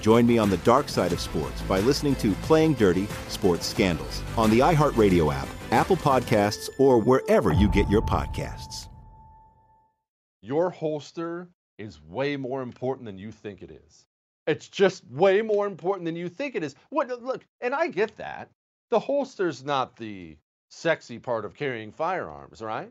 Join me on the dark side of sports by listening to Playing Dirty Sports Scandals on the iHeartRadio app, Apple Podcasts, or wherever you get your podcasts. Your holster is way more important than you think it is. It's just way more important than you think it is. What look, and I get that. The holster's not the sexy part of carrying firearms, right?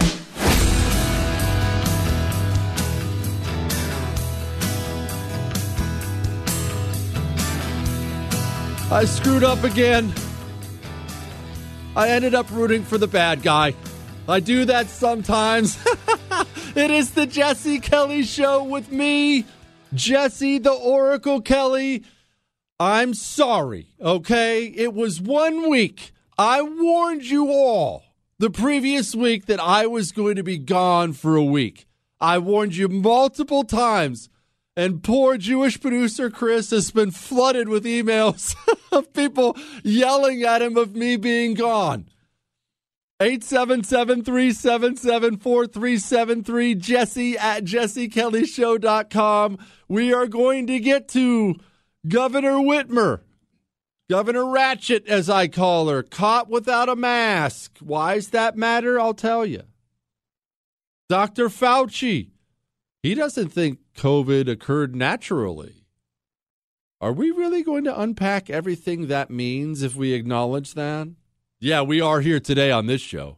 I screwed up again. I ended up rooting for the bad guy. I do that sometimes. it is the Jesse Kelly Show with me, Jesse the Oracle Kelly. I'm sorry, okay? It was one week. I warned you all the previous week that I was going to be gone for a week. I warned you multiple times and poor Jewish producer Chris has been flooded with emails of people yelling at him of me being gone. 877 377 4373, jesse at jessekellyshow.com. We are going to get to Governor Whitmer, Governor Ratchet, as I call her, caught without a mask. Why does that matter? I'll tell you. Dr. Fauci, he doesn't think COVID occurred naturally. Are we really going to unpack everything that means if we acknowledge that? Yeah, we are here today on this show.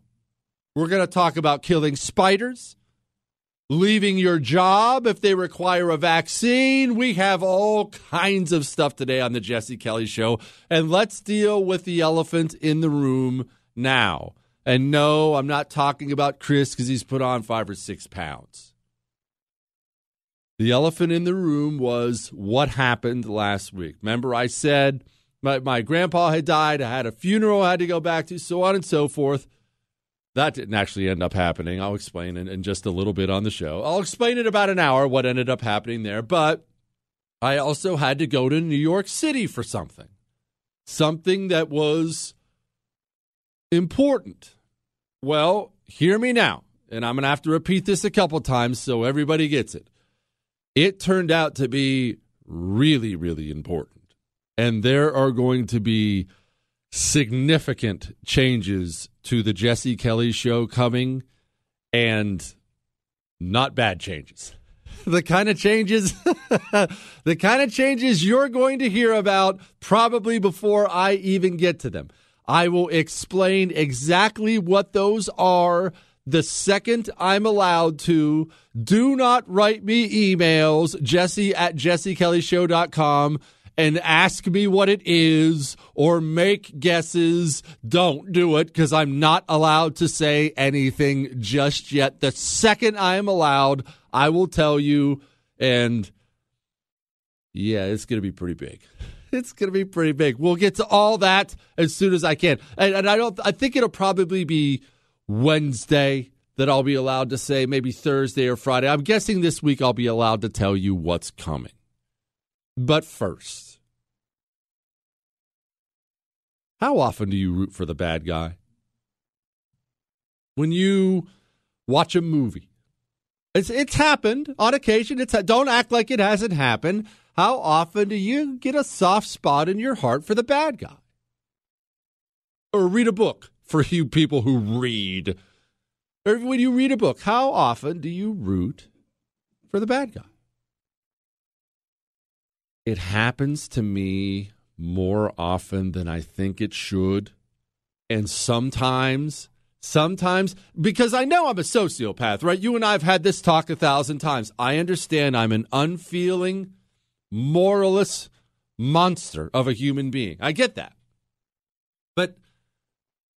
We're going to talk about killing spiders, leaving your job if they require a vaccine. We have all kinds of stuff today on the Jesse Kelly Show. And let's deal with the elephant in the room now. And no, I'm not talking about Chris because he's put on five or six pounds. The elephant in the room was what happened last week. Remember, I said my, my grandpa had died, I had a funeral I had to go back to, so on and so forth. That didn't actually end up happening. I'll explain in, in just a little bit on the show. I'll explain in about an hour what ended up happening there. But I also had to go to New York City for something, something that was important. Well, hear me now, and I'm going to have to repeat this a couple times so everybody gets it. It turned out to be really, really important. And there are going to be significant changes to the Jesse Kelly show coming and not bad changes. the kind of changes the kind of changes you're going to hear about probably before I even get to them. I will explain exactly what those are the second I'm allowed to. Do not write me emails, jesse at jessekellyshow.com and ask me what it is or make guesses. Don't do it because I'm not allowed to say anything just yet. The second I am allowed, I will tell you. And yeah, it's going to be pretty big. It's going to be pretty big. We'll get to all that as soon as I can. And, and I don't. I think it'll probably be Wednesday that I'll be allowed to say, maybe Thursday or Friday. I'm guessing this week I'll be allowed to tell you what's coming. But first, how often do you root for the bad guy? When you watch a movie, it's it's happened on occasion. It's don't act like it hasn't happened. How often do you get a soft spot in your heart for the bad guy? Or read a book for you people who read. Or when you read a book, how often do you root for the bad guy? It happens to me more often than I think it should. And sometimes, sometimes, because I know I'm a sociopath, right? You and I have had this talk a thousand times. I understand I'm an unfeeling, moralist monster of a human being. I get that. But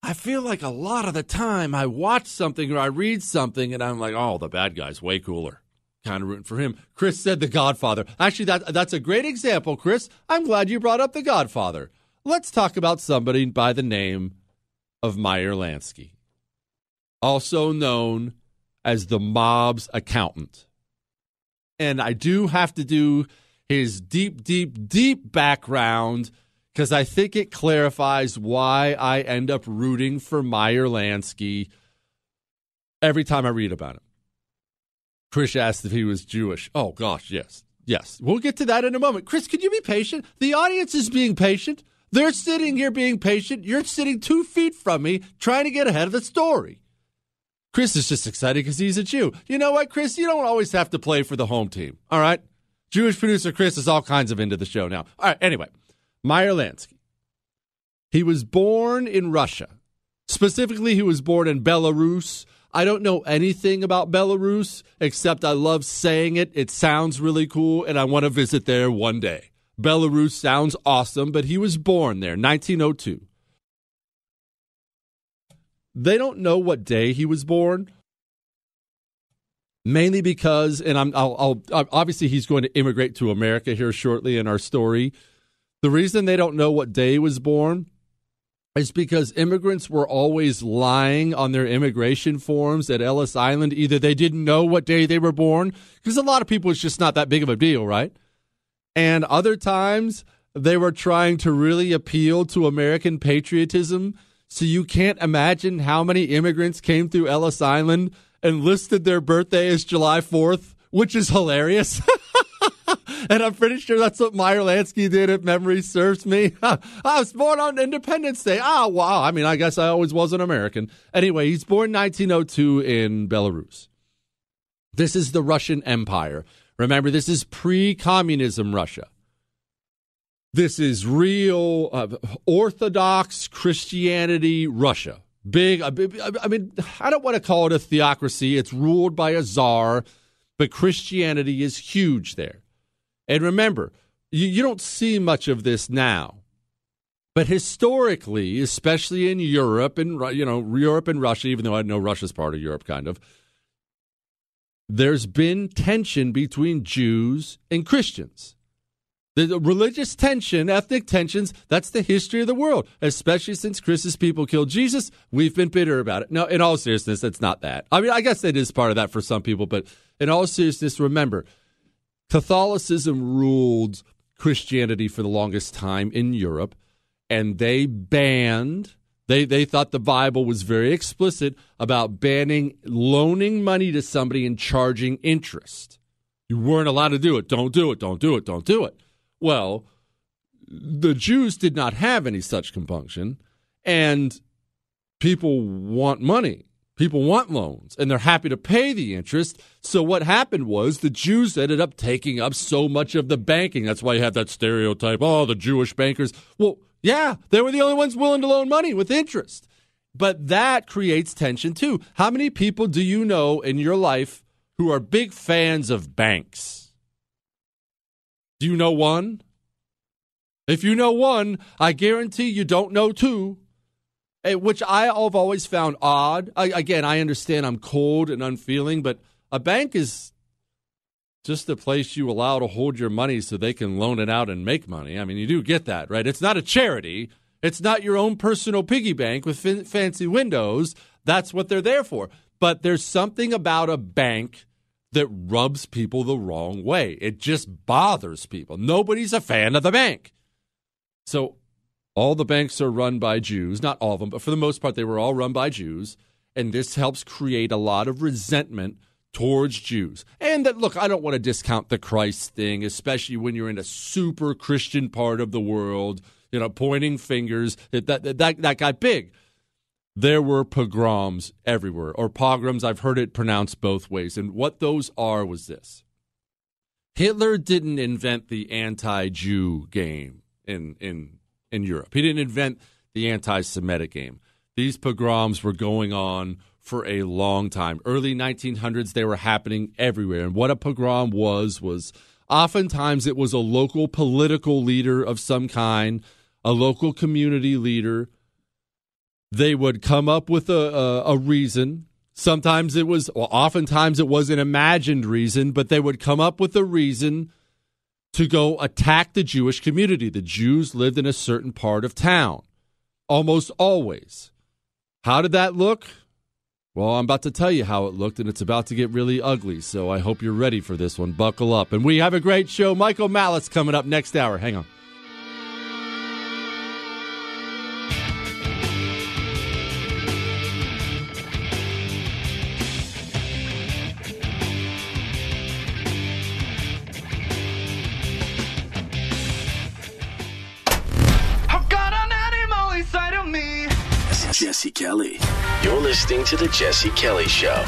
I feel like a lot of the time I watch something or I read something and I'm like, oh, the bad guy's way cooler kind of rooting for him. Chris said The Godfather. Actually, that that's a great example, Chris. I'm glad you brought up The Godfather. Let's talk about somebody by the name of Meyer Lansky, also known as the mob's accountant. And I do have to do his deep, deep, deep background because I think it clarifies why I end up rooting for Meyer Lansky every time I read about him. Chris asked if he was Jewish. Oh, gosh, yes. Yes. We'll get to that in a moment. Chris, could you be patient? The audience is being patient. They're sitting here being patient. You're sitting two feet from me trying to get ahead of the story. Chris is just excited because he's a Jew. You know what, Chris? You don't always have to play for the home team. All right? Jewish producer Chris is all kinds of into the show now. All right, anyway, Meyer Lansky. He was born in Russia. Specifically, he was born in Belarus I don't know anything about Belarus except I love saying it. It sounds really cool, and I want to visit there one day. Belarus sounds awesome, but he was born there, 1902. They don't know what day he was born, mainly because, and I'm, I'll, I'll obviously he's going to immigrate to America here shortly in our story. The reason they don't know what day was born is because immigrants were always lying on their immigration forms at Ellis Island. Either they didn't know what day they were born, because a lot of people, it's just not that big of a deal, right? And other times they were trying to really appeal to American patriotism. So you can't imagine how many immigrants came through Ellis Island and listed their birthday as July 4th, which is hilarious. and I'm pretty sure that's what Meyer Lansky did if memory serves me. I was born on Independence Day. Oh, wow. I mean, I guess I always was an American. Anyway, he's born 1902 in Belarus. This is the Russian Empire. Remember, this is pre communism Russia. This is real uh, Orthodox Christianity Russia. Big, uh, uh, I mean, I don't want to call it a theocracy. It's ruled by a czar, but Christianity is huge there. And remember, you, you don't see much of this now. But historically, especially in Europe and you know Europe and Russia, even though I know Russia's part of Europe, kind of, there's been tension between Jews and Christians. The, religious tension, ethnic tensions, that's the history of the world, especially since Chris's people killed Jesus. We've been bitter about it. No, in all seriousness, it's not that. I mean, I guess it is part of that for some people, but in all seriousness, remember, Catholicism ruled Christianity for the longest time in Europe, and they banned. They, they thought the Bible was very explicit about banning loaning money to somebody and charging interest. You weren't allowed to do it. Don't do it. Don't do it. Don't do it. Well, the Jews did not have any such compunction, and people want money. People want loans, and they're happy to pay the interest. So what happened was the Jews ended up taking up so much of the banking. That's why you have that stereotype. Oh, the Jewish bankers. Well, yeah, they were the only ones willing to loan money with interest. But that creates tension too. How many people do you know in your life who are big fans of banks? Do you know one? If you know one, I guarantee you don't know two, Eh, which I have always found odd. I, again, I understand I'm cold and unfeeling, but a bank is just a place you allow to hold your money so they can loan it out and make money. I mean, you do get that, right? It's not a charity. It's not your own personal piggy bank with f- fancy windows. That's what they're there for. But there's something about a bank that rubs people the wrong way. It just bothers people. Nobody's a fan of the bank. So all the banks are run by Jews, not all of them, but for the most part, they were all run by Jews. And this helps create a lot of resentment towards Jews. And that, look, I don't want to discount the Christ thing, especially when you're in a super Christian part of the world, you know, pointing fingers. That, that, that, that got big there were pogroms everywhere, or pogroms. I've heard it pronounced both ways. And what those are was this Hitler didn't invent the anti Jew game in, in, in Europe, he didn't invent the anti Semitic game. These pogroms were going on for a long time. Early 1900s, they were happening everywhere. And what a pogrom was, was oftentimes it was a local political leader of some kind, a local community leader they would come up with a, a, a reason. Sometimes it was, well, oftentimes it was an imagined reason, but they would come up with a reason to go attack the Jewish community. The Jews lived in a certain part of town, almost always. How did that look? Well, I'm about to tell you how it looked, and it's about to get really ugly. So I hope you're ready for this one. Buckle up. And we have a great show. Michael Malice coming up next hour. Hang on. Jesse Kelly. You're listening to The Jesse Kelly Show.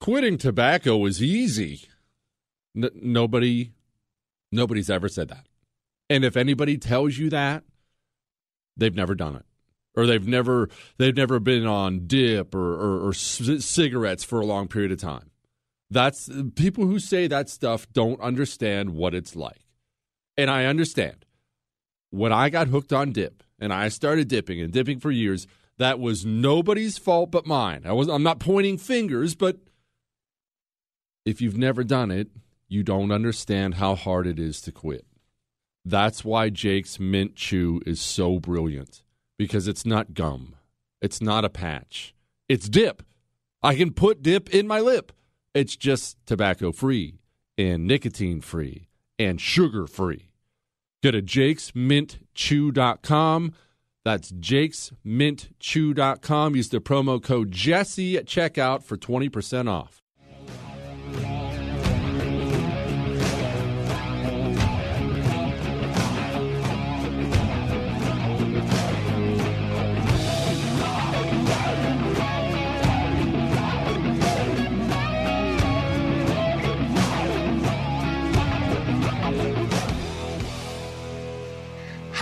Quitting tobacco is easy. N- nobody, nobody's ever said that. And if anybody tells you that, they've never done it, or they've never they've never been on dip or, or, or c- cigarettes for a long period of time. That's people who say that stuff don't understand what it's like, and I understand when I got hooked on dip and I started dipping and dipping for years, that was nobody's fault but mine. I was I'm not pointing fingers, but if you've never done it, you don't understand how hard it is to quit. That's why Jake's Mint Chew is so brilliant because it's not gum. It's not a patch. It's dip. I can put dip in my lip. It's just tobacco free and nicotine free and sugar free. Go to jakesmintchew.com. That's jakesmintchew.com. Use the promo code Jesse at checkout for 20% off.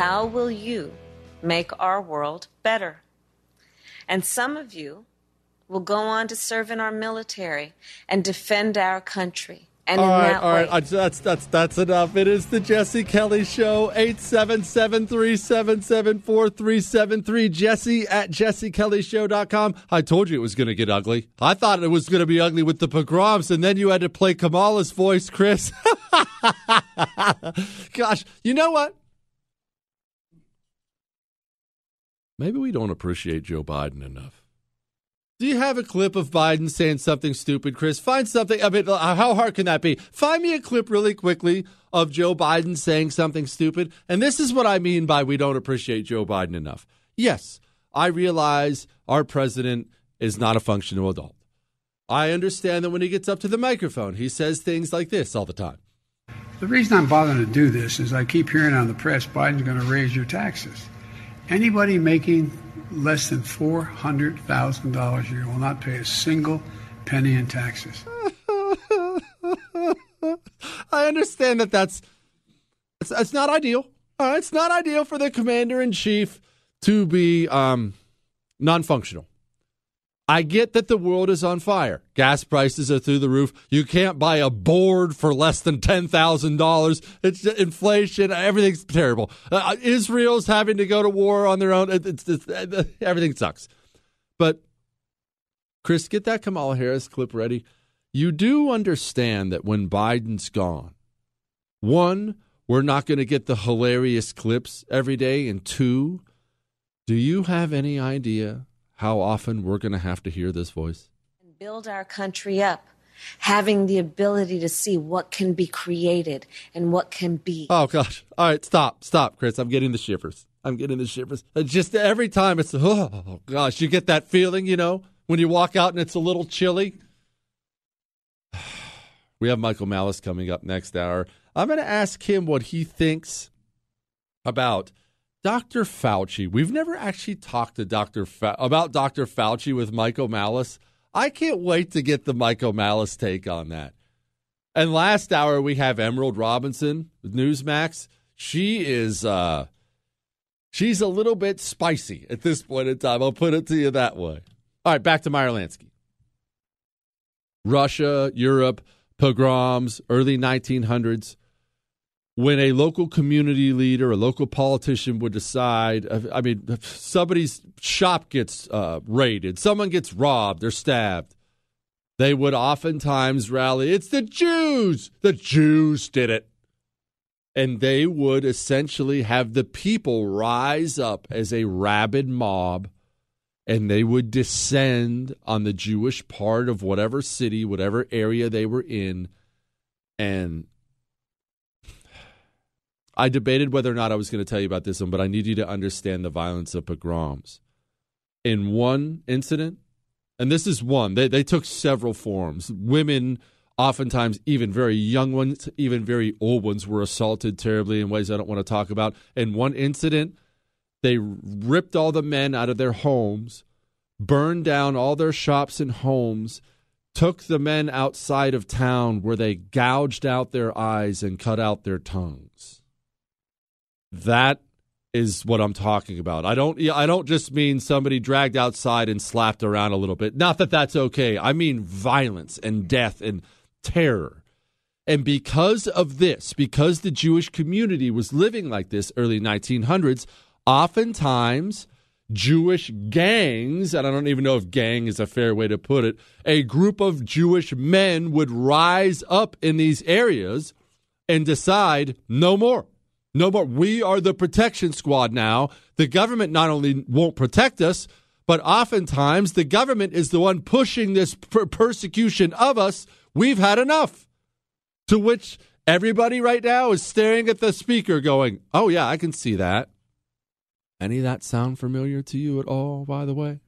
How will you make our world better? And some of you will go on to serve in our military and defend our country. And all in right, that all right. I- That's that's that's enough. It is the Jesse Kelly Show. 877-377-4373. Jesse at jessekellyshow.com. I told you it was going to get ugly. I thought it was going to be ugly with the pogroms, and then you had to play Kamala's voice, Chris. Gosh, you know what? Maybe we don't appreciate Joe Biden enough. Do you have a clip of Biden saying something stupid, Chris? Find something. I mean, uh, how hard can that be? Find me a clip really quickly of Joe Biden saying something stupid. And this is what I mean by we don't appreciate Joe Biden enough. Yes, I realize our president is not a functional adult. I understand that when he gets up to the microphone, he says things like this all the time. The reason I'm bothering to do this is I keep hearing on the press Biden's going to raise your taxes. Anybody making less than $400,000 a year will not pay a single penny in taxes. I understand that that's it's, it's not ideal. Uh, it's not ideal for the commander in chief to be um, non-functional. I get that the world is on fire. Gas prices are through the roof. You can't buy a board for less than ten thousand dollars. It's inflation. Everything's terrible. Uh, Israel's having to go to war on their own. It, it's, it's, everything sucks. But Chris, get that Kamala Harris clip ready. You do understand that when Biden's gone, one, we're not going to get the hilarious clips every day, and two, do you have any idea how often we're going to have to hear this voice? build our country up, having the ability to see what can be created and what can be. Oh gosh! All right, stop, stop, Chris. I'm getting the shivers. I'm getting the shivers. Uh, just every time it's oh gosh, you get that feeling, you know, when you walk out and it's a little chilly. We have Michael Malice coming up next hour. I'm going to ask him what he thinks about Dr. Fauci. We've never actually talked to Dr. Fa- about Dr. Fauci with Michael Malice. I can't wait to get the Michael Malice take on that. And last hour we have Emerald Robinson with Newsmax. She is uh she's a little bit spicy at this point in time. I'll put it to you that way. All right, back to Meyer Lansky. Russia, Europe, pogroms, early 1900s. When a local community leader, a local politician would decide, I mean, somebody's shop gets uh, raided, someone gets robbed or stabbed, they would oftentimes rally, it's the Jews! The Jews did it. And they would essentially have the people rise up as a rabid mob and they would descend on the Jewish part of whatever city, whatever area they were in. And I debated whether or not I was going to tell you about this one, but I need you to understand the violence of pogroms. In one incident, and this is one, they, they took several forms. Women, oftentimes even very young ones, even very old ones, were assaulted terribly in ways I don't want to talk about. In one incident, they ripped all the men out of their homes, burned down all their shops and homes, took the men outside of town where they gouged out their eyes and cut out their tongues. That is what I'm talking about. I don't I don't just mean somebody dragged outside and slapped around a little bit. Not that that's okay. I mean violence and death and terror. And because of this, because the Jewish community was living like this early 1900s, oftentimes Jewish gangs, and I don't even know if gang is a fair way to put it, a group of Jewish men would rise up in these areas and decide no more. No more. We are the protection squad now. The government not only won't protect us, but oftentimes the government is the one pushing this per- persecution of us. We've had enough. To which everybody right now is staring at the speaker going, Oh, yeah, I can see that. Any of that sound familiar to you at all, by the way?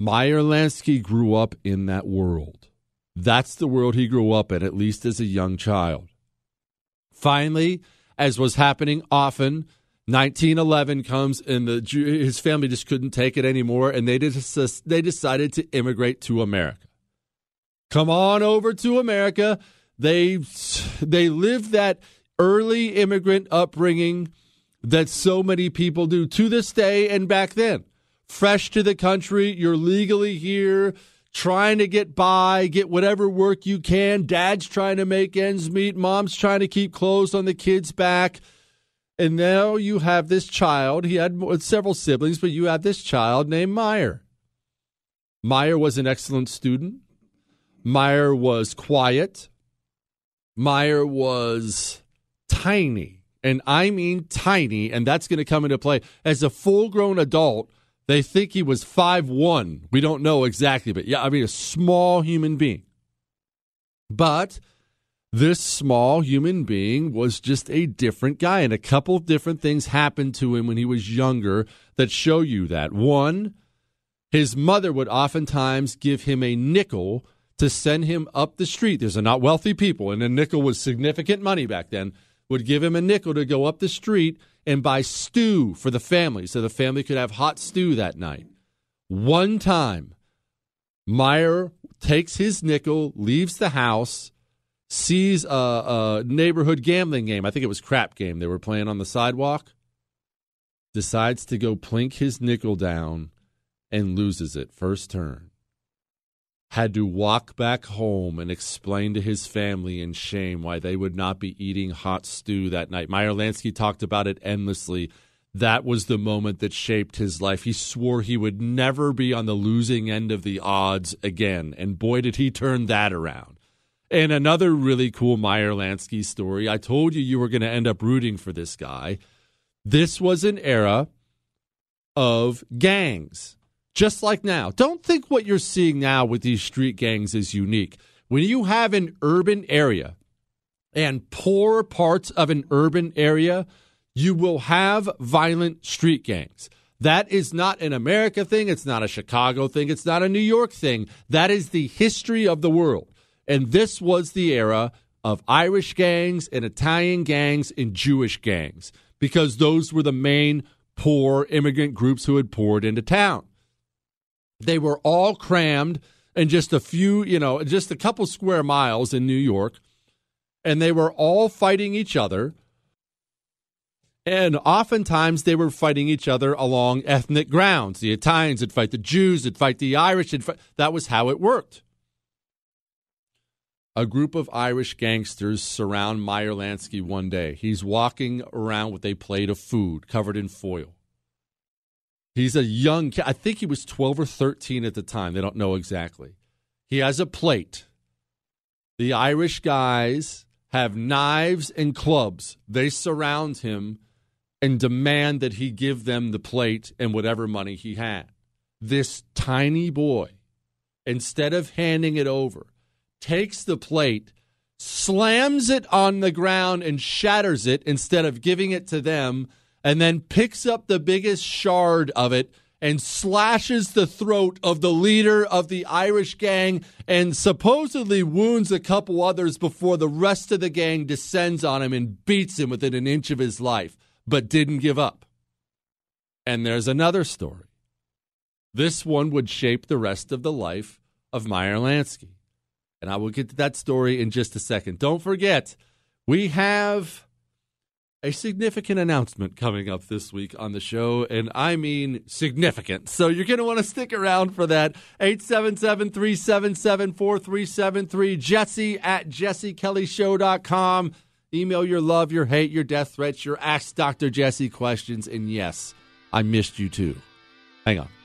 Meyer Lansky grew up in that world. That's the world he grew up in, at least as a young child. Finally, as was happening often, 1911 comes and the his family just couldn't take it anymore, and they just they decided to immigrate to America. Come on over to America. They they live that early immigrant upbringing that so many people do to this day and back then. Fresh to the country, you're legally here. Trying to get by, get whatever work you can. Dad's trying to make ends meet. Mom's trying to keep clothes on the kid's back. And now you have this child. He had several siblings, but you have this child named Meyer. Meyer was an excellent student. Meyer was quiet. Meyer was tiny. And I mean tiny. And that's going to come into play. As a full grown adult, they think he was five one. We don't know exactly, but yeah, I mean, a small human being. But this small human being was just a different guy. And a couple of different things happened to him when he was younger that show you that. One, his mother would oftentimes give him a nickel to send him up the street. There's a not wealthy people, and a nickel was significant money back then. Would give him a nickel to go up the street and buy stew for the family so the family could have hot stew that night. One time, Meyer takes his nickel, leaves the house, sees a, a, neighborhood gambling game. I think it was crap game they were playing on the sidewalk. Decides to go plink his nickel down and loses it first turn. Had to walk back home and explain to his family in shame why they would not be eating hot stew that night. Meyer Lansky talked about it endlessly. That was the moment that shaped his life. He swore he would never be on the losing end of the odds again. And boy, did he turn that around. And another really cool Meyer Lansky story. I told you you were going to end up rooting for this guy. This was an era of gangs just like now. Don't think what you're seeing now with these street gangs is unique. When you have an urban area and poor parts of an urban area, you will have violent street gangs. That is not an America thing. It's not a Chicago thing. It's not a New York thing. That is the history of the world. And this was the era of Irish gangs and Italian gangs and Jewish gangs because those were the main poor immigrant groups who had poured into town. They were all crammed in just a few, you know, just a couple square miles in New York. And they were all fighting each other. And oftentimes they were fighting each other along ethnic grounds. The Italians would fight the Jews, would fight the Irish. Fight, that was how it worked. A group of Irish gangsters surround Meyer Lansky one day. He's walking around with a plate of food covered in foil. He's a young kid. I think he was 12 or 13 at the time. They don't know exactly. He has a plate. The Irish guys have knives and clubs. They surround him and demand that he give them the plate and whatever money he had. This tiny boy, instead of handing it over, takes the plate, slams it on the ground, and shatters it instead of giving it to them and then picks up the biggest shard of it and slashes the throat of the leader of the Irish gang and supposedly wounds a couple others before the rest of the gang descends on him and beats him within an inch of his life, but didn't give up. And there's another story. This one would shape the rest of the life of Meyer Lansky. And I will get to that story in just a second. Don't forget, we have a significant announcement coming up this week on the show, and I mean significant. So you're going to want to stick around for that. 877 377 4373, jesse at jessekellyshow.com. Email your love, your hate, your death threats, your Ask Dr. Jesse questions, and yes, I missed you too. Hang on.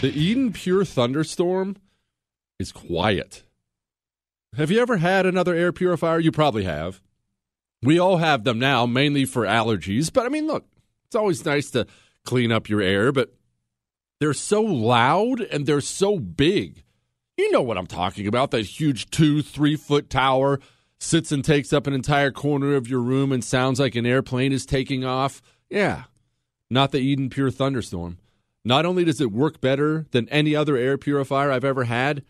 The Eden Pure Thunderstorm is quiet. Have you ever had another air purifier? You probably have. We all have them now, mainly for allergies. But I mean, look, it's always nice to clean up your air, but they're so loud and they're so big. You know what I'm talking about that huge two, three foot tower sits and takes up an entire corner of your room and sounds like an airplane is taking off. Yeah, not the Eden Pure Thunderstorm. Not only does it work better than any other air purifier I've ever had,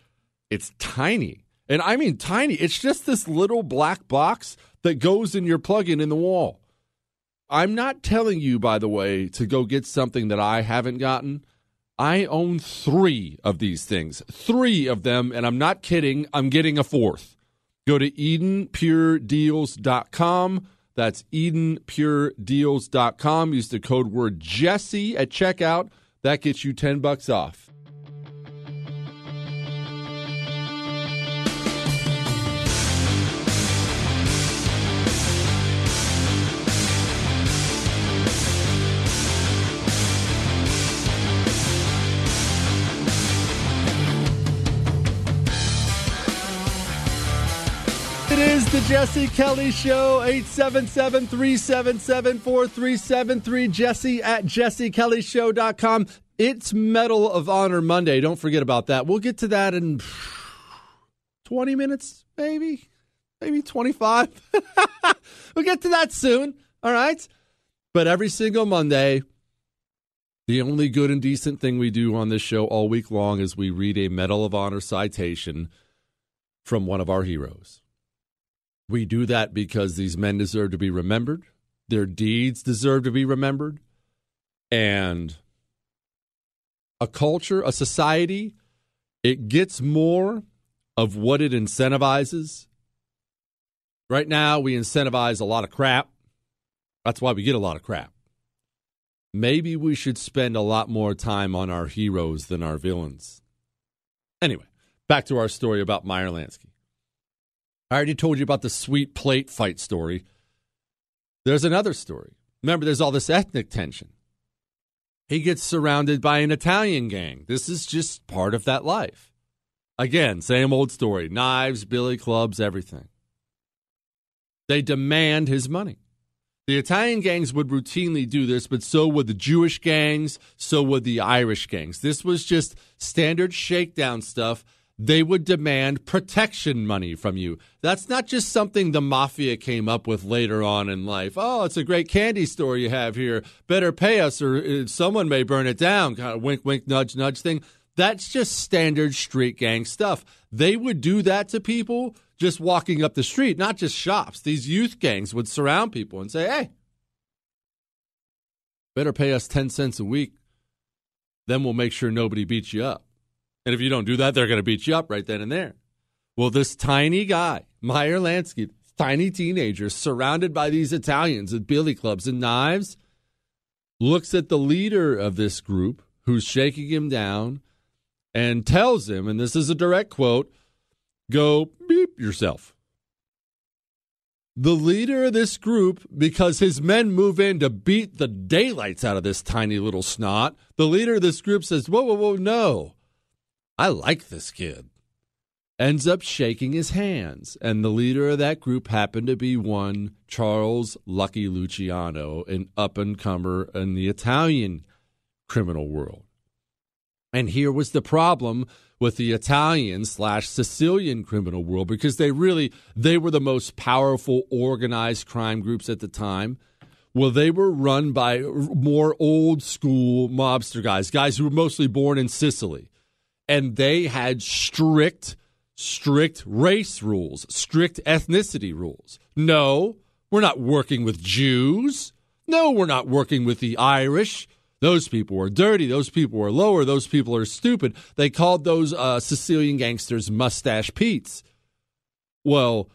it's tiny. And I mean tiny. It's just this little black box that goes in your plug in in the wall. I'm not telling you, by the way, to go get something that I haven't gotten. I own three of these things, three of them, and I'm not kidding. I'm getting a fourth. Go to EdenPureDeals.com. That's EdenPureDeals.com. Use the code word Jesse at checkout. That gets you 10 bucks off. The Jesse Kelly Show, 877 377 4373. Jesse at jessekellyshow.com. It's Medal of Honor Monday. Don't forget about that. We'll get to that in 20 minutes, maybe, maybe 25. we'll get to that soon. All right. But every single Monday, the only good and decent thing we do on this show all week long is we read a Medal of Honor citation from one of our heroes. We do that because these men deserve to be remembered. Their deeds deserve to be remembered. And a culture, a society, it gets more of what it incentivizes. Right now, we incentivize a lot of crap. That's why we get a lot of crap. Maybe we should spend a lot more time on our heroes than our villains. Anyway, back to our story about Meyer Lansky. I already told you about the sweet plate fight story. There's another story. Remember, there's all this ethnic tension. He gets surrounded by an Italian gang. This is just part of that life. Again, same old story knives, billy clubs, everything. They demand his money. The Italian gangs would routinely do this, but so would the Jewish gangs, so would the Irish gangs. This was just standard shakedown stuff they would demand protection money from you. That's not just something the mafia came up with later on in life. Oh, it's a great candy store you have here. Better pay us or uh, someone may burn it down. Kind of wink, wink, nudge, nudge thing. That's just standard street gang stuff. They would do that to people just walking up the street, not just shops. These youth gangs would surround people and say, hey, better pay us 10 cents a week. Then we'll make sure nobody beats you up. And if you don't do that, they're going to beat you up right then and there. Well, this tiny guy, Meyer Lansky, tiny teenager, surrounded by these Italians with billy clubs and knives, looks at the leader of this group who's shaking him down and tells him, and this is a direct quote go beep yourself. The leader of this group, because his men move in to beat the daylights out of this tiny little snot, the leader of this group says, Whoa, whoa, whoa, no. I like this kid. Ends up shaking his hands, and the leader of that group happened to be one Charles Lucky Luciano, an up and comer in the Italian criminal world. And here was the problem with the Italian slash Sicilian criminal world because they really they were the most powerful organized crime groups at the time. Well, they were run by more old school mobster guys, guys who were mostly born in Sicily and they had strict, strict race rules, strict ethnicity rules. No, we're not working with Jews. No, we're not working with the Irish. Those people were dirty. Those people were lower. Those people are stupid. They called those uh, Sicilian gangsters mustache Pete's. Well,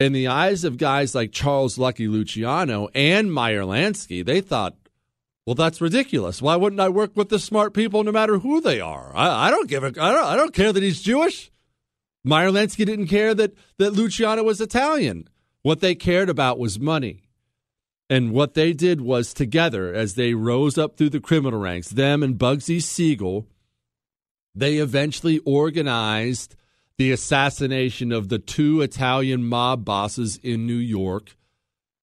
in the eyes of guys like Charles Lucky Luciano and Meyer Lansky, they thought well, that's ridiculous. Why wouldn't I work with the smart people no matter who they are? I, I don't give a. I don't. I don't care that he's Jewish. Meyer Lansky didn't care that that Luciano was Italian. What they cared about was money. And what they did was together, as they rose up through the criminal ranks, them and Bugsy Siegel, they eventually organized the assassination of the two Italian mob bosses in New York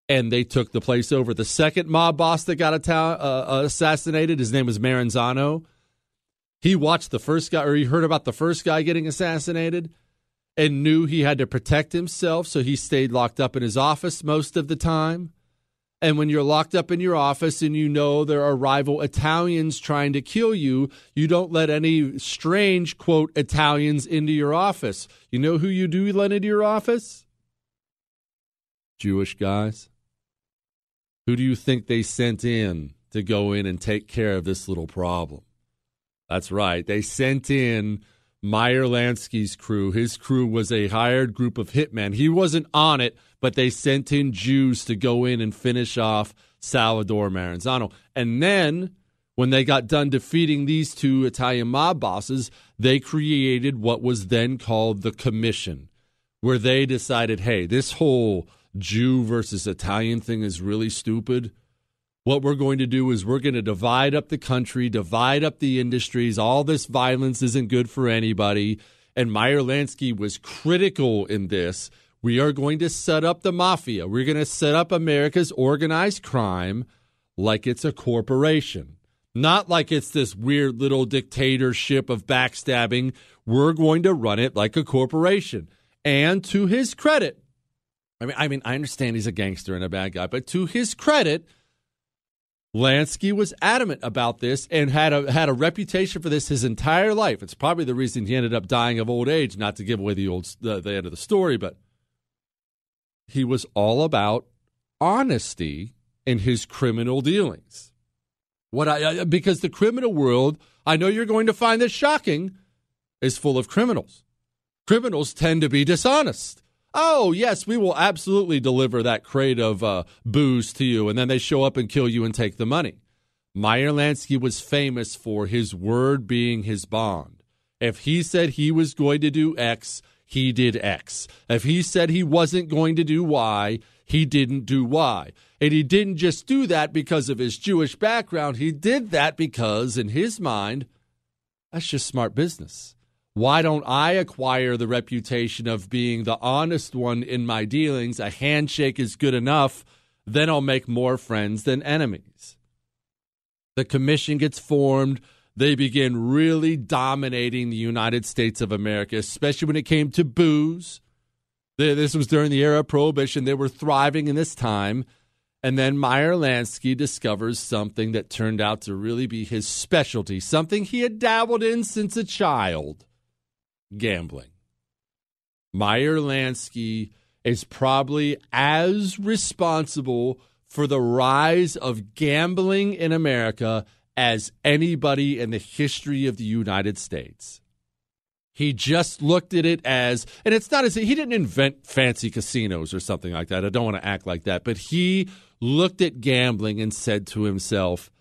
and they took the place over. The second mob boss that got uh, uh, assassinated, his name was Maranzano. He watched the first guy, or he heard about the first guy getting assassinated and knew he had to protect himself, so he stayed locked up in his office most of the time. And when you're locked up in your office and you know there are rival Italians trying to kill you, you don't let any strange, quote, Italians into your office. You know who you do let into your office? Jewish guys. Who do you think they sent in to go in and take care of this little problem? That's right. They sent in Meyer Lansky's crew. His crew was a hired group of hitmen. He wasn't on it, but they sent in Jews to go in and finish off Salvador Maranzano. And then when they got done defeating these two Italian mob bosses, they created what was then called the Commission, where they decided, hey, this whole Jew versus Italian thing is really stupid. What we're going to do is we're going to divide up the country, divide up the industries. All this violence isn't good for anybody. And Meyer Lansky was critical in this. We are going to set up the mafia. We're going to set up America's organized crime like it's a corporation, not like it's this weird little dictatorship of backstabbing. We're going to run it like a corporation. And to his credit, I mean, I mean, I understand he's a gangster and a bad guy, but to his credit, Lansky was adamant about this and had a had a reputation for this his entire life. It's probably the reason he ended up dying of old age. Not to give away the old the, the end of the story, but he was all about honesty in his criminal dealings. What I because the criminal world, I know you're going to find this shocking, is full of criminals. Criminals tend to be dishonest oh, yes, we will absolutely deliver that crate of uh, booze to you. And then they show up and kill you and take the money. Meyer Lansky was famous for his word being his bond. If he said he was going to do X, he did X. If he said he wasn't going to do Y, he didn't do Y. And he didn't just do that because of his Jewish background. He did that because, in his mind, that's just smart business. Why don't I acquire the reputation of being the honest one in my dealings? A handshake is good enough. Then I'll make more friends than enemies. The commission gets formed. They begin really dominating the United States of America, especially when it came to booze. This was during the era of Prohibition. They were thriving in this time. And then Meyer Lansky discovers something that turned out to really be his specialty, something he had dabbled in since a child gambling. Meyer Lansky is probably as responsible for the rise of gambling in America as anybody in the history of the United States. He just looked at it as, and it's not as he didn't invent fancy casinos or something like that. I don't want to act like that, but he looked at gambling and said to himself,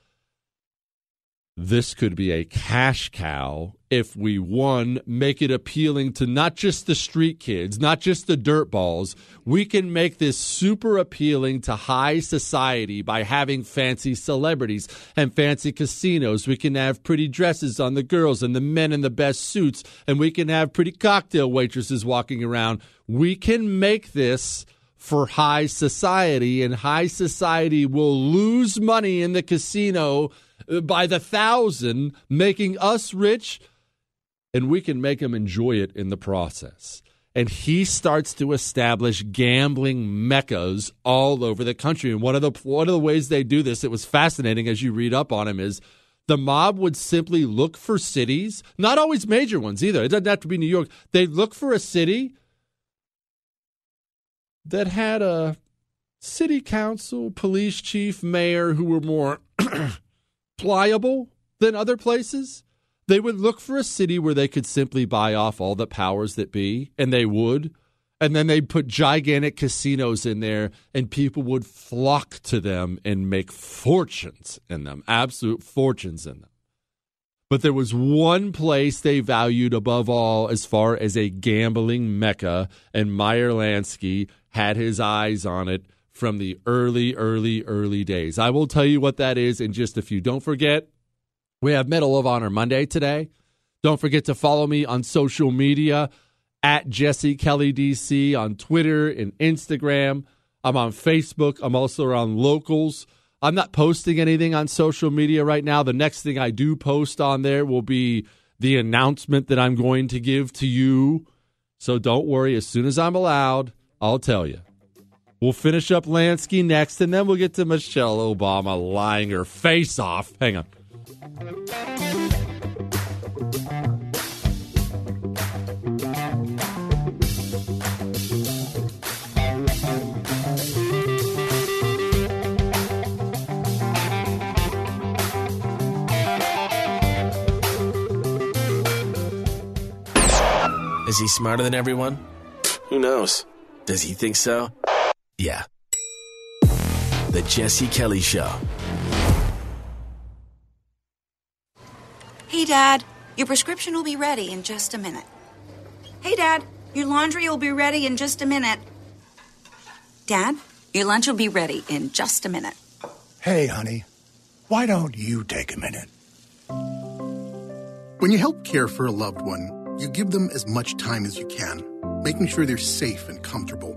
this could be a cash cow if we one make it appealing to not just the street kids, not just the dirt balls. We can make this super appealing to high society by having fancy celebrities and fancy casinos. We can have pretty dresses on the girls and the men in the best suits, and we can have pretty cocktail waitresses walking around. We can make this for high society, and high society will lose money in the casino Uh, by the thousand, making us rich, and we can make them enjoy it in the process. And he starts to establish gambling meccas all over the country. And one of the one of the ways they do this, it was fascinating as you read up on him, is the mob would simply look for cities, not always major ones either. It doesn't have to be New York. They'd look for a city that had a city council, police chief, mayor who were more pliable than other places. They would look for a city where they could simply buy off all the powers that be, and they would. And then they'd put gigantic casinos in there, and people would flock to them and make fortunes in them, absolute fortunes in them. But there was one place they valued above all as far as a gambling mecca, and Meyer Lansky had his eyes on it from the early, early, early days. I will tell you what that is in just a few. Don't forget, we have Medal of Honor Monday today. Don't forget to follow me on social media at Jesse Kelly DC on Twitter and Instagram. I'm on Facebook. I'm also on locals. I'm not posting anything on social media right now. The next thing I do post on there will be the announcement that I'm going to give to you. So don't worry. As soon as I'm allowed, I'll tell you. We'll finish up Lansky next, and then we'll get to Michelle Obama lying her face off. Hang on. Is he smarter than everyone? Who knows? Does he think so? Yeah. The Jesse Kelly Show. Hey, Dad, your prescription will be ready in just a minute. Hey, Dad, your laundry will be ready in just a minute. Dad, your lunch will be ready in just a minute. Hey, honey, why don't you take a minute? When you help care for a loved one, you give them as much time as you can, making sure they're safe and comfortable.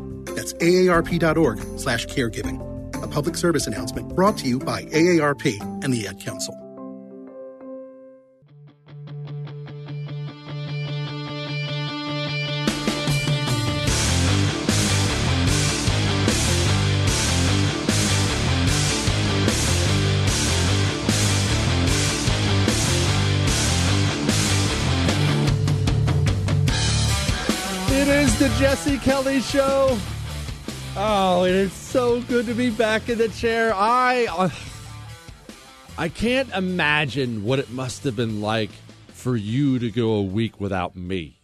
That's aarp.org slash caregiving. A public service announcement brought to you by AARP and the Ad Council. It is the Jesse Kelly Show. Oh, it is so good to be back in the chair. I uh, I can't imagine what it must have been like for you to go a week without me.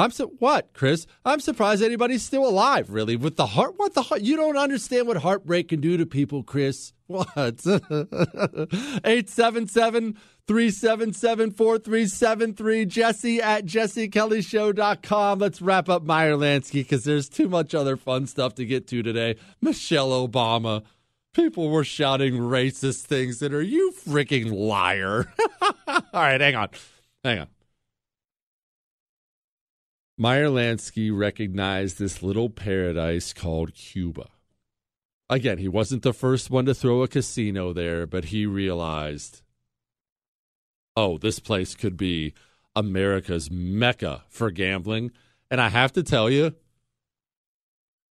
I'm so what, Chris? I'm surprised anybody's still alive. Really, with the heart. What the heart? You don't understand what heartbreak can do to people, Chris. What? 877 377 4373. Jesse at jessekellyshow.com. Let's wrap up Meyer Lansky because there's too much other fun stuff to get to today. Michelle Obama. People were shouting racist things at her. You freaking liar. All right, hang on. Hang on. Meyer Lansky recognized this little paradise called Cuba. Again, he wasn't the first one to throw a casino there, but he realized, oh, this place could be America's mecca for gambling. And I have to tell you,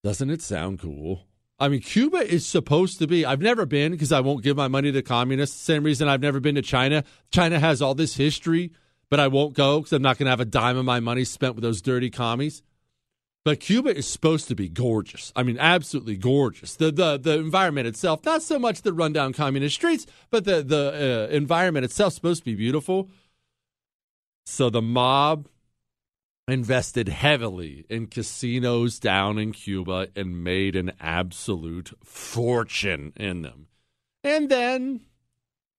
doesn't it sound cool? I mean, Cuba is supposed to be. I've never been because I won't give my money to communists. Same reason I've never been to China. China has all this history, but I won't go because I'm not going to have a dime of my money spent with those dirty commies. But Cuba is supposed to be gorgeous. I mean, absolutely gorgeous. The the the environment itself, not so much the rundown communist streets, but the the uh, environment itself supposed to be beautiful. So the mob invested heavily in casinos down in Cuba and made an absolute fortune in them. And then,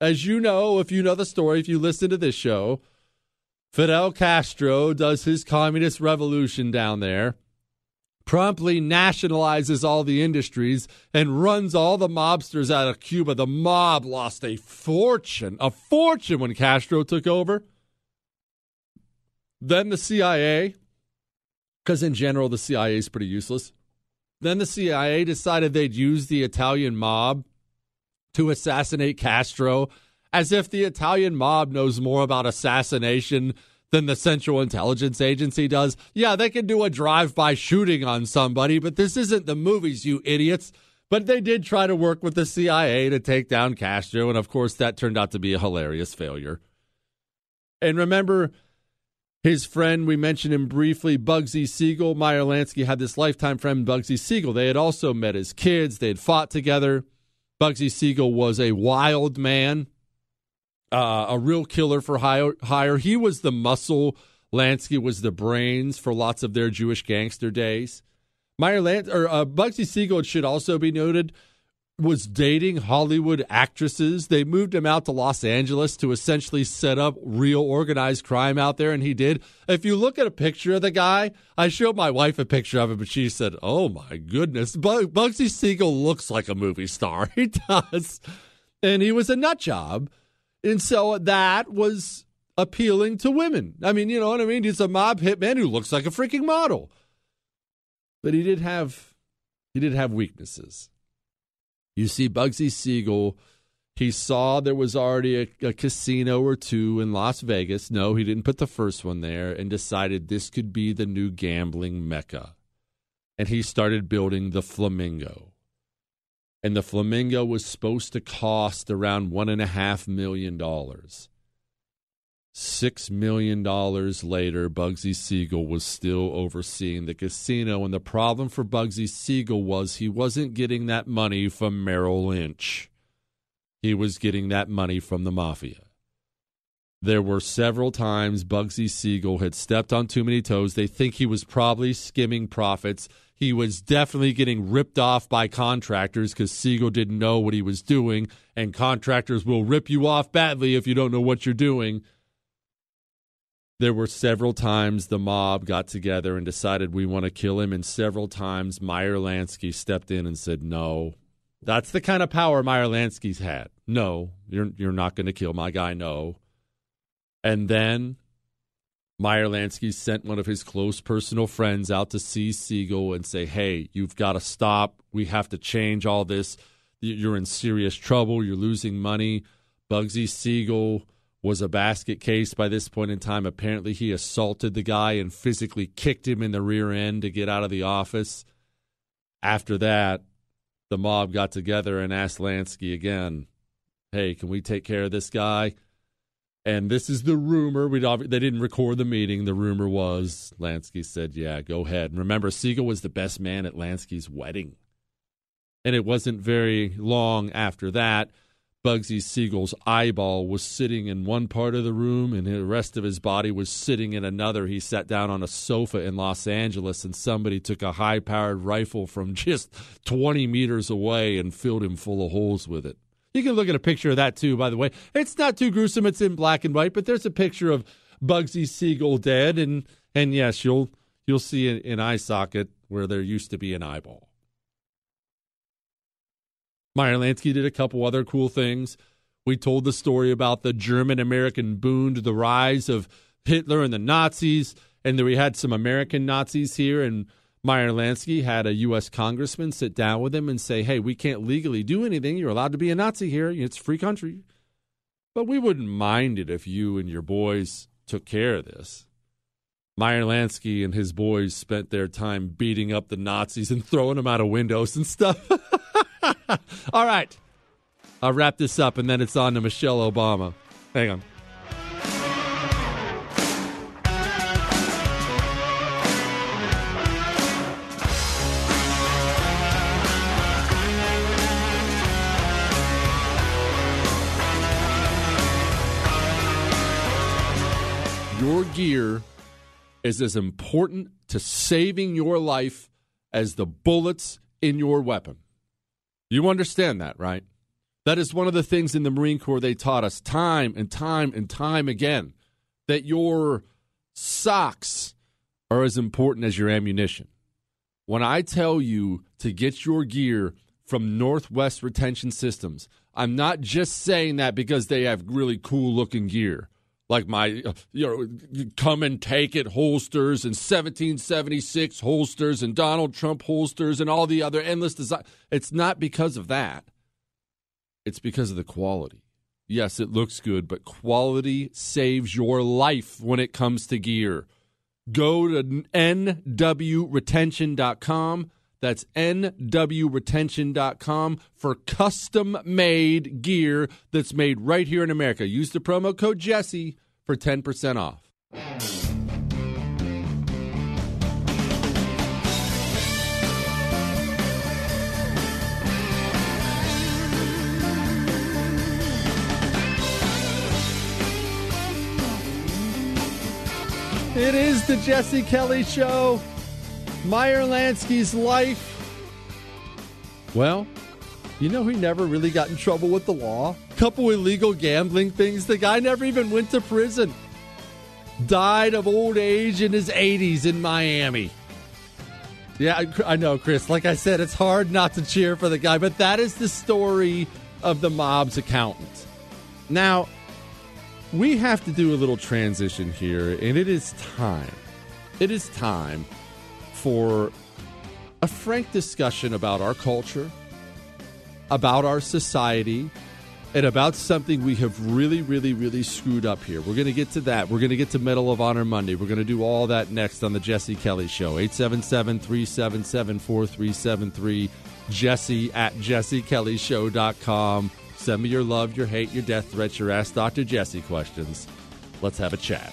as you know, if you know the story, if you listen to this show, Fidel Castro does his communist revolution down there promptly nationalizes all the industries and runs all the mobsters out of Cuba. The mob lost a fortune, a fortune when Castro took over. Then the CIA, because in general, the CIA is pretty useless. Then the CIA decided they'd use the Italian mob to assassinate Castro, as if the Italian mob knows more about assassination than the Central Intelligence Agency does. Yeah, they can do a drive by shooting on somebody, but this isn't the movies, you idiots. But they did try to work with the CIA to take down Castro, and of course, that turned out to be a hilarious failure. And remember, his friend, we mentioned him briefly, Bugsy Siegel. Meyer Lansky had this lifetime friend, Bugsy Siegel. They had also met as kids, they had fought together. Bugsy Siegel was a wild man, uh, a real killer for hire. He was the muscle. Lansky was the brains for lots of their Jewish gangster days. Meyer Lans- or uh, Bugsy Siegel, it should also be noted, was dating Hollywood actresses. They moved him out to Los Angeles to essentially set up real organized crime out there, and he did. If you look at a picture of the guy, I showed my wife a picture of him, and she said, "Oh my goodness, Bugsy Siegel looks like a movie star. He does." And he was a nut job, and so that was appealing to women. I mean, you know what I mean? He's a mob hitman who looks like a freaking model, but he did have he did have weaknesses. You see, Bugsy Siegel, He saw there was already a, a, casino or two in Las Vegas. No, he didn't put the first one there and decided this could be the new gambling mecca. And he started building the Flamingo. And the Flamingo was supposed to cost around $1.5 million. Six million dollars later, Bugsy Siegel was still overseeing the casino, and the problem for Bugsy Siegel was he wasn't getting that money from Merrill Lynch. He was getting that money from the mafia. There were several times Bugsy Siegel had stepped on too many toes. They think he was probably skimming profits. He was definitely getting ripped off by contractors because Siegel didn't know what he was doing, and contractors will rip you off badly if you don't know what you're doing there were several times the mob got together and decided we want to kill him, and several times Meyer Lansky stepped in and said, No. That's the kind of power Meyer Lansky's had. No, you're you're not going to kill my guy. No. And then Meyer Lansky sent one of his close personal friends out to see Siegel and say, Hey, you've got to stop. We have to change all this. You're in serious trouble. You're losing money. Bugsy Siegel was a basket case by this point in time. Apparently, he assaulted the guy and physically kicked him in the rear end to get out of the office. After that, the mob got together and asked Lansky again, "Hey, can we take care of this guy?" And this is the rumor. We they didn't record the meeting. The rumor was Lansky said, "Yeah, go ahead." And remember, Siegel was the best man at Lansky's wedding, and it wasn't very long after that Bugsy Siegel's eyeball was sitting in one part of the room and the rest of his body was sitting in another. He sat down on a sofa in Los Angeles and somebody took a high powered rifle from just 20 meters away and filled him full of holes with it. You can look at a picture of that too, by the way. It's not too gruesome. It's in black and white, but there's a picture of Bugsy Siegel dead, and and yes, you'll you'll see an, an eye socket where there used to be an eyeball. Meyer Lansky did a couple other cool things. We told the story about the German American Bund, the rise of Hitler and the Nazis, and then we had some American Nazis here, and Meyer Lansky had a U.S. congressman sit down with him and say, "Hey, we can't legally do anything. You're allowed to be a Nazi here. It's a free country, but we wouldn't mind it if you and your boys took care of this." Meyer Lansky and his boys spent their time beating up the Nazis and throwing them out of windows and stuff. All right. I'll wrap this up and then it's on to Michelle Obama. Hang on. Your gear is as important to saving your life as the bullets in your weapon. You understand that, right? That is one of the things in the Marine Corps they taught us time and time and time again that your socks are as important as your ammunition. When I tell you to get your gear from Northwest Retention Systems, I'm not just saying that because they have really cool looking gear like my you know come and take it holsters and 1776 holsters and Donald Trump holsters and all the other endless design it's not because of that. It's because of the quality. Yes it looks good but quality saves your life when it comes to gear. Go to nwretention.com that's nwretention.com for custom made gear that's made right here in America. Use the promo code Jesse for 10% off. It is the Jesse Kelly Show. Meyer Lansky's life. Well, you know, he never really got in trouble with the law. Couple illegal gambling things. The guy never even went to prison. Died of old age in his 80s in Miami. Yeah, I know, Chris. Like I said, it's hard not to cheer for the guy, but that is the story of the mob's accountant. Now, we have to do a little transition here, and it is time. It is time for a frank discussion about our culture, about our society, and about something we have really, really, really screwed up here. We're going to get to that. We're going to get to Medal of Honor Monday. We're going to do all that next on the Jesse Kelly Show. 877 377 4373. Jesse at jessekellyshow.com. Send me your love, your hate, your death threats, your Ask Dr. Jesse questions. Let's have a chat.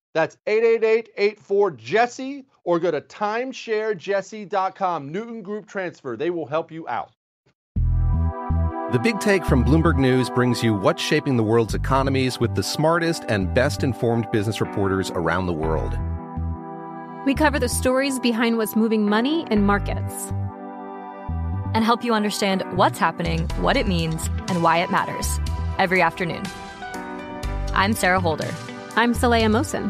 That's 888-84-JESSE or go to timesharejesse.com. Newton Group Transfer. They will help you out. The Big Take from Bloomberg News brings you what's shaping the world's economies with the smartest and best informed business reporters around the world. We cover the stories behind what's moving money and markets. And help you understand what's happening, what it means, and why it matters every afternoon. I'm Sarah Holder. I'm Saleha Mohsin.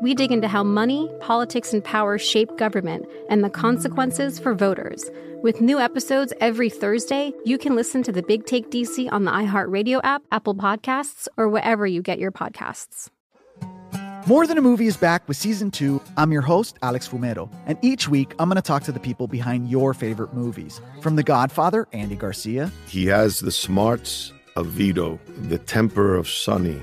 we dig into how money, politics, and power shape government and the consequences for voters. With new episodes every Thursday, you can listen to the Big Take DC on the iHeartRadio app, Apple Podcasts, or wherever you get your podcasts. More Than a Movie is back with season two. I'm your host, Alex Fumero, and each week I'm going to talk to the people behind your favorite movies. From The Godfather, Andy Garcia. He has the smarts of Vito, the temper of Sonny